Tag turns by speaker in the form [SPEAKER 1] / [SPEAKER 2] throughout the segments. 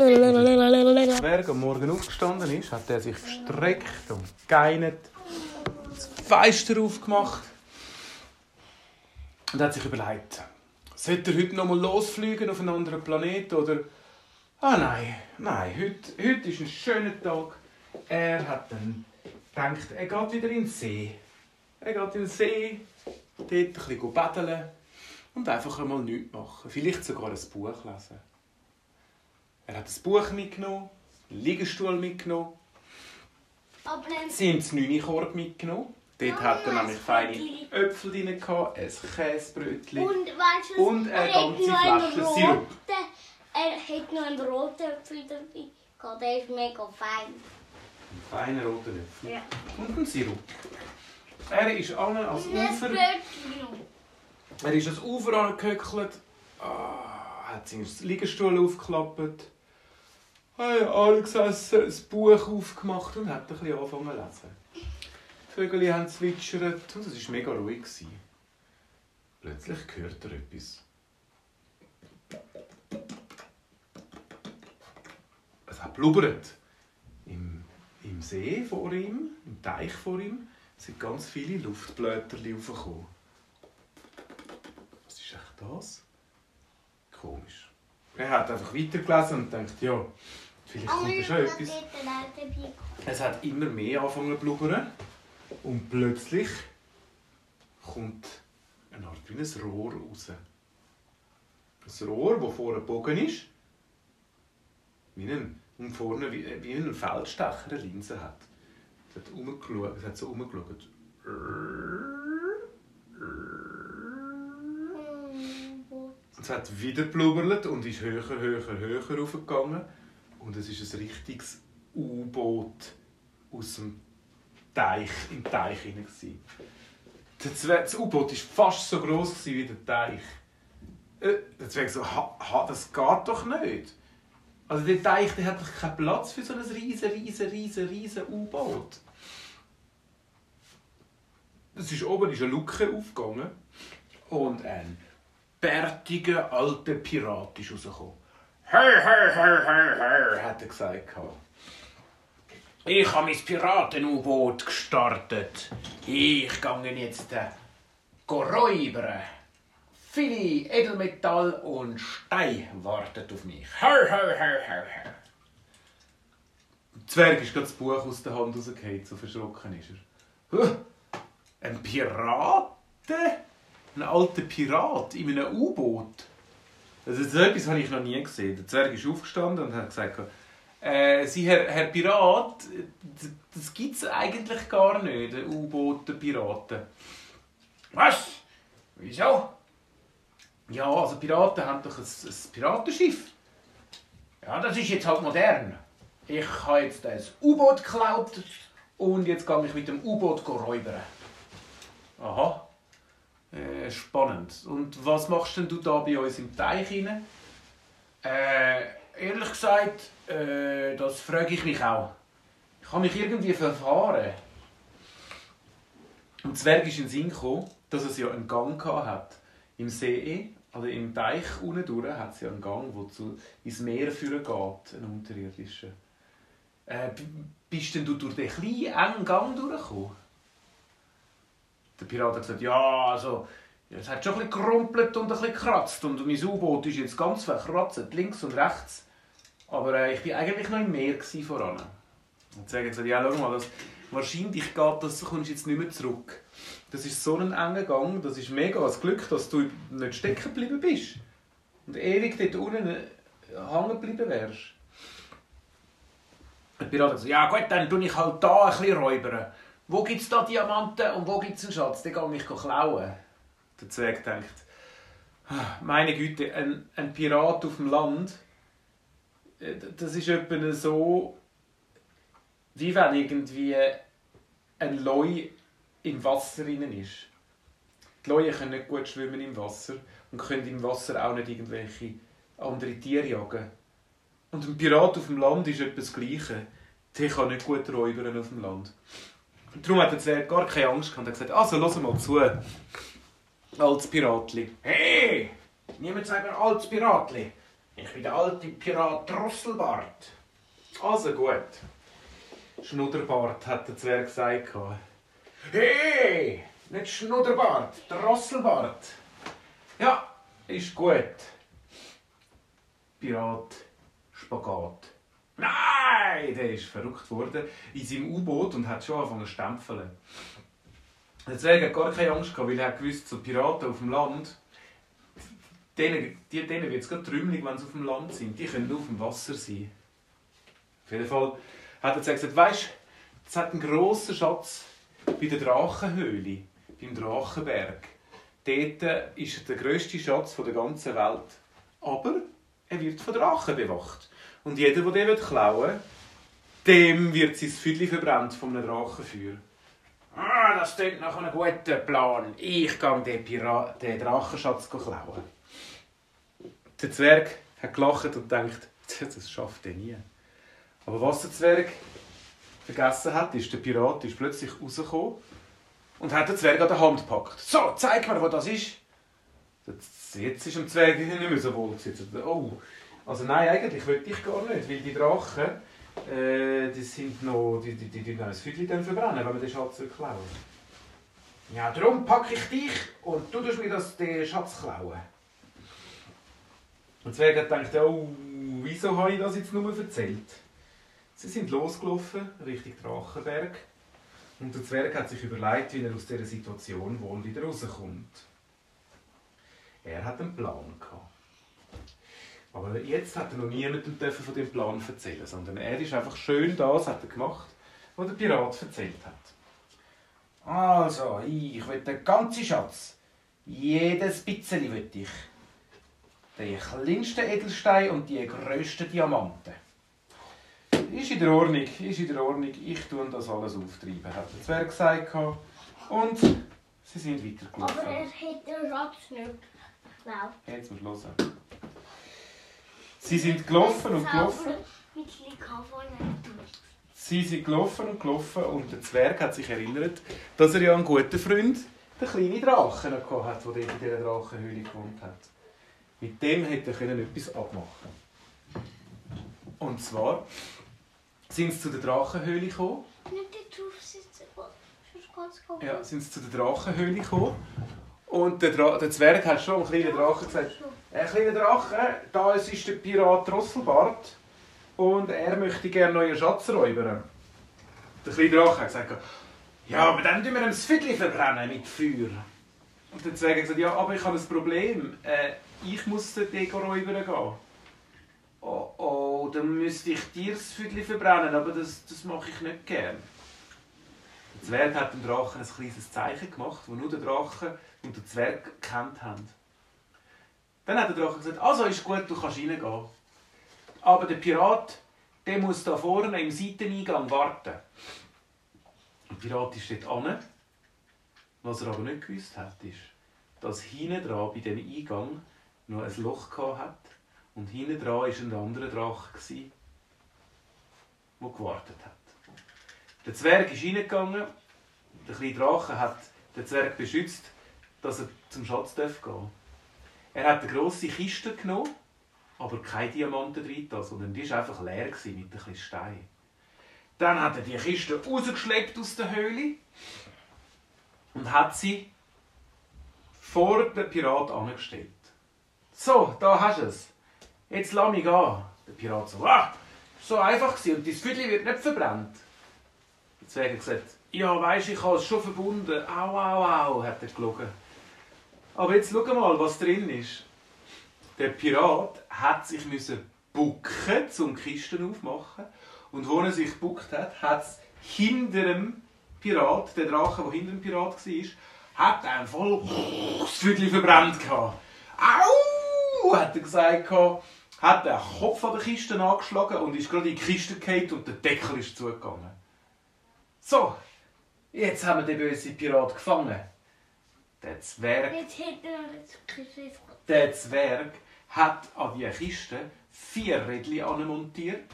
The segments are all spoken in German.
[SPEAKER 1] Zwerg am Morgen aufgestanden ist, hat er sich gestreckt und geinert, das Fenster aufgemacht und hat sich überlegt, sollte er heute noch mal losfliegen auf einen anderen Planeten oder ah nein, nein, heute, heute ist ein schöner Tag. Er hat dann gedacht, er geht wieder in den See. Er geht in den See, dort ein bisschen baden und einfach einmal nichts machen. Vielleicht sogar ein Buch lesen. Er hat ein Buch mitgenommen, einen Liegestuhl mitgenommen, haben das Neunikorb mitgenommen. Dort
[SPEAKER 2] Ah,
[SPEAKER 1] hat er nämlich
[SPEAKER 2] ein
[SPEAKER 1] feine. Äpfel drin, gehabt, ein Käsebrötchen.
[SPEAKER 2] Und weißt du,
[SPEAKER 1] Und eine
[SPEAKER 2] er
[SPEAKER 1] ganze
[SPEAKER 2] hat noch einen
[SPEAKER 1] Flasche Sirup.
[SPEAKER 2] roten- Er hat noch einen roten Apfel dabei. gehabt. Der ist mega fein.
[SPEAKER 1] Ein feiner roter Äpfel.
[SPEAKER 2] Ja.
[SPEAKER 1] Und ein Sirup. Er ist an
[SPEAKER 2] ein
[SPEAKER 1] Ufer. Er ist ans Ufer angehöckelt, ah, hat seinen Liegestuhl aufgeklappt, hat angesessen, ein Buch aufgemacht und hat ein bisschen angefangen zu lesen. Die Vögel haben zwitschert und es war mega ruhig. Plötzlich hört er etwas. Es hat blubbert. Im, Im See vor ihm, im Teich vor ihm, sind ganz viele Luftblätter raufgekommen. Was ist echt das? Komisch. Er hat einfach weitergelesen und denkt, ja, vielleicht kommt da schon etwas. Es hat immer mehr angefangen zu blubbern. Und plötzlich kommt eine Art wie ein Rohr raus. Ein Rohr, das vorne gebogen ist. Wie ein, und vorne wie, wie ein Feldstecher eine Linse hat. Es hat, umgeschaut, es hat so umgeschaut. Es hat wieder blubbert und ist höher, höher, höher raufgegangen. Und es ist ein richtiges U-Boot aus dem Teich, im Teich hinein. Das Das U-Boot war fast so groß gewesen wie der Teich. Äh, Zwerg so, ha, ha, das geht doch nicht. Also der Teich der hat doch keinen Platz für so ein riesen, riesen, riesen, riesen U-Boot. Es ist oben ist eine Luke aufgegangen und ein bärtiger alter Pirat ist rausgekommen. Hör, hör, hör, hör, hör, hat er gesagt. Ich habe mein Piraten-U-Boot gestartet. Ich gehe jetzt äh, go räubern. Viele Edelmetall und Stein warten auf mich. Hör, hör, hör, hör, hör. Der Zwerg ist gerade das Buch aus der Hand rausgefallen, so verschrocken ist er. Huh, ein Piraten? Ein alter Pirat in einem U-Boot? Also so etwas habe ich noch nie gesehen. Der Zwerg ist aufgestanden und hat gesagt, äh, Sie, Herr, Herr Pirat, das gibt es eigentlich gar nicht, ein U-Boot, der Piraten. Was? Wieso? Ja, also Piraten haben doch ein, ein Piratenschiff. Ja, das ist jetzt halt modern. Ich habe jetzt ein U-Boot geklaut und jetzt gehe ich mit dem U-Boot räubern. Aha. Äh, spannend. Und was machst denn du da bei uns im Teich rein? Äh, ehrlich gesagt, äh, das frage ich mich auch. Ich habe mich irgendwie verfahren. Und Zwerg ist in den Sinn gekommen, dass es ja einen Gang hat. Im See, also im Teich unten durch, hat es ja einen Gang, der zu, ins Meer führen geht, einen unterirdischen. Äh, bist denn du durch den kleinen, engen Gang durchgekommen? Der Pirat hat gesagt, ja, also, es hat schon ein bisschen gerumpelt und ein bisschen gekratzt und mein U-Boot ist jetzt ganz verkratzt, links und rechts. Aber äh, ich war eigentlich noch im Meer voran. Und sie haben gesagt, ja, schau mal, das, wahrscheinlich geht das, du kommst jetzt nicht mehr zurück. Das ist so ein enger Gang, das ist mega ein Glück, dass du nicht stecken geblieben bist. Und ewig dort unten äh, hängen geblieben wärst. Der Pirat hat gesagt, ja gut, dann tue ich halt da ein bisschen räubern. Wo gibt es da Diamanten und wo gibt es einen Schatz? Den gehe ich klauen. Der Zwerg denkt, «Ah, meine Güte, ein, ein Pirat auf dem Land, äh, das ist etwa so, wie wenn irgendwie ein Leu im Wasser drin ist. Die Leute können nicht gut schwimmen im Wasser und können im Wasser auch nicht irgendwelche andere Tiere jagen. Und ein Pirat auf dem Land ist etwas Gleiche. Der kann nicht gut räubern auf dem Land. Und darum hat Zwerg gar keine Angst gehabt. Er hat gesagt, also, lass mal zu. Altes Piratli. Hey! Niemand sagt mir altes Piratli.
[SPEAKER 3] Ich bin der alte Pirat Drosselbart.
[SPEAKER 1] Also gut. Schnudderbart hat der Zwerg gesagt.
[SPEAKER 3] Hey, nicht Schnudderbart, Drosselbart.
[SPEAKER 1] Ja, ist gut. Pirat Spagat. Nein, der ist verrückt worden in seinem U-Boot und hat schon angefangen zu stempeln. Der Zwerg hat gar keine Angst gehabt, weil er gewusst, so Piraten auf dem Land, denen, denen wird es gerade trümmelig, wenn sie auf dem Land sind. Die können nur auf dem Wasser sein. Auf jeden Fall hat er gesagt, weißt, es hat einen grossen Schatz bei der Drachenhöhle, beim Drachenberg. Dort ist der grösste Schatz der ganzen Welt. Aber er wird von Drachen bewacht. Und jeder, der den klauen will, dem wird sein Füdli verbrannt von einem Drachenfeuer.
[SPEAKER 3] Ah, das klingt nach einem guten Plan. Ich gehe den, den Drachenschatz klauen.
[SPEAKER 1] Der Zwerg hat gelacht und denkt, das schafft er nie. Aber was der Zwerg vergessen hat, ist, der Pirat ist plötzlich rausgekommen und hat den Zwerg an der Hand gepackt.
[SPEAKER 3] So, zeig mir, wo das ist.
[SPEAKER 1] Jetzt ist dem Zwerg nicht mehr so wohl. Oh, also nein, eigentlich wollte ich gar nicht, weil die Drachen, äh, die sind noch, die, die, die, die das Füdli dann verbrennen, wenn man den Schatz klauen
[SPEAKER 3] Ja, darum packe ich dich und du tust mir das, den Schatz klauen.
[SPEAKER 1] Und Zwerg hat gedacht, oh, wieso habe ich das jetzt nur erzählt? Sie sind losgelaufen, Richtung Drachenberg. Und der Zwerg hat sich überlegt, wie er aus dieser Situation wohl wieder rauskommt. Er hat einen Plan gehabt. Aber jetzt hat er noch niemandem von dem Plan erzählen sondern er ist einfach schön das hat er gemacht, was der Pirat erzählt hat.
[SPEAKER 3] Also, ich will den ganzen Schatz. Jedes bisschen will ich. Den kleinsten Edelstein und die grössten Diamanten.
[SPEAKER 1] Ist in der Ordnung, ist in der Ordnung. Ich tue das alles auftreiben, hat der Zwerg gesagt. Und sie sind weitergelaufen.
[SPEAKER 2] Aber er hat den Schatz nicht geklaut.
[SPEAKER 1] Jetzt musst du hören. Sie sind gelaufen und gelaufen. Sie sind gelaufen und gelaufen und der Zwerg hat sich erinnert, dass er ja einen guten Freund, den kleinen Drachen, hatte, der in dieser Drachenhöhle gewohnt hat. Mit dem hätte er etwas abmachen Und zwar sind sie zu der Drachenhöhle gekommen.
[SPEAKER 2] Nicht drauf sitzen,
[SPEAKER 1] Ja, sind sie zu der Drachenhöhle gekommen. Und der, Dra der Zwerg hat schon einem kleinen Drachen gesagt, ein kleiner Drache, da ist der Pirat Drosselbart und er möchte gerne neue Schatz räubern. Der kleine Drache hat gesagt, ja, aber dann tun wir das Viertel verbrennen mit Feuer. Und der Zwerg hat gesagt, ja, aber ich habe ein Problem. Äh, ich muss den Deko räubern gehen. Oh, oh, dann müsste ich dir das Viertel verbrennen, aber das, das mache ich nicht gern. Der Zwerg hat dem Drachen ein kleines Zeichen gemacht, das nur der Drache und der Zwerg gekannt haben. Dann hat der Drache gesagt, also ist gut, du kannst reingehen. Aber der Pirat, der muss da vorne im Seiteneingang warten. Der Pirat ist dort an. Was er aber nicht gewusst hat, ist, dass hinten dran bei dem Eingang noch ein Loch hat und hinten dran war ein anderer Drache, der gewartet hat. Der Zwerg ist reingegangen, der kleine Drache hat den Zwerg beschützt, dass er zum Schatz gehen darf. Er hat eine grosse Kiste genommen, aber keine Diamanten drin, sondern die war einfach leer mit ein bisschen Stein. Dann hat er die Kiste rausgeschleppt aus der Höhle und hat sie vor den Pirat angestellt. So, da hast du es. Jetzt lass mich gehen. Der Pirat so, ah, so einfach gewesen. und dein Viertel wird nicht verbrannt. Zwerg hat gesagt, ja, weisst ich habe es schon verbunden. Au, au, au, hat er gelogen. Aber jetzt schau mal, was drin ist. Der Pirat hat sich müssen bucken, um die Kisten aufzumachen. Und wo er sich gebuckt hat, hat es hinter dem Pirat, der Drache, der hinter dem Pirat war, hat er voll das Viertel verbrannt. Au! hat er gesagt, hat den Kopf an der Kiste angeschlagen und ist gerade in die Kiste gefallen und der Deckel ist zugegangen. So, jetzt haben wir den bösen Pirat gefangen. Der Zwerg, der Zwerg hat an die Kiste vier Rädchen anmontiert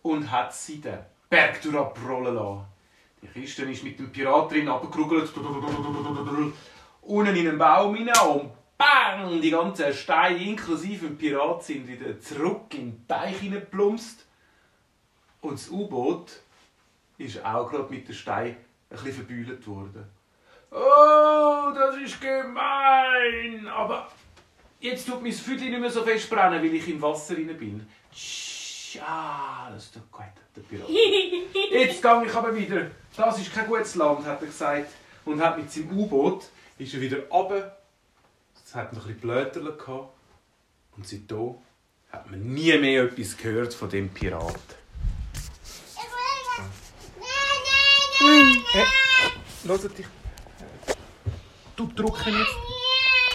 [SPEAKER 1] und hat sie den Berg durchbrollen lassen. Die Kiste ist mit dem Pirat drin abgerugelt, unten in einen Baum hinein und bang, die ganzen Steine inklusive dem Pirat sind wieder zurück in den Teich hineingeplumpst. Und das U-Boot ist auch gerade mit den Steinen ein bisschen verbühlt worden. Oh, das ist gemein! Aber jetzt tut mein Füdli nicht mehr so fest brennen, weil ich im Wasser rein bin. Tsch, ah, das tut gut, der Pirat. Jetzt gehe ich aber wieder. Das ist kein gutes Land, hat er gesagt. Und hat mit seinem U-Boot ist er wieder runter. Es hat noch ein bisschen Blöterle gehabt. Und seitdem hat man nie mehr etwas gehört von dem Pirat.
[SPEAKER 2] Nein, nein, nein,
[SPEAKER 1] Hört dich. Du drücken jetzt.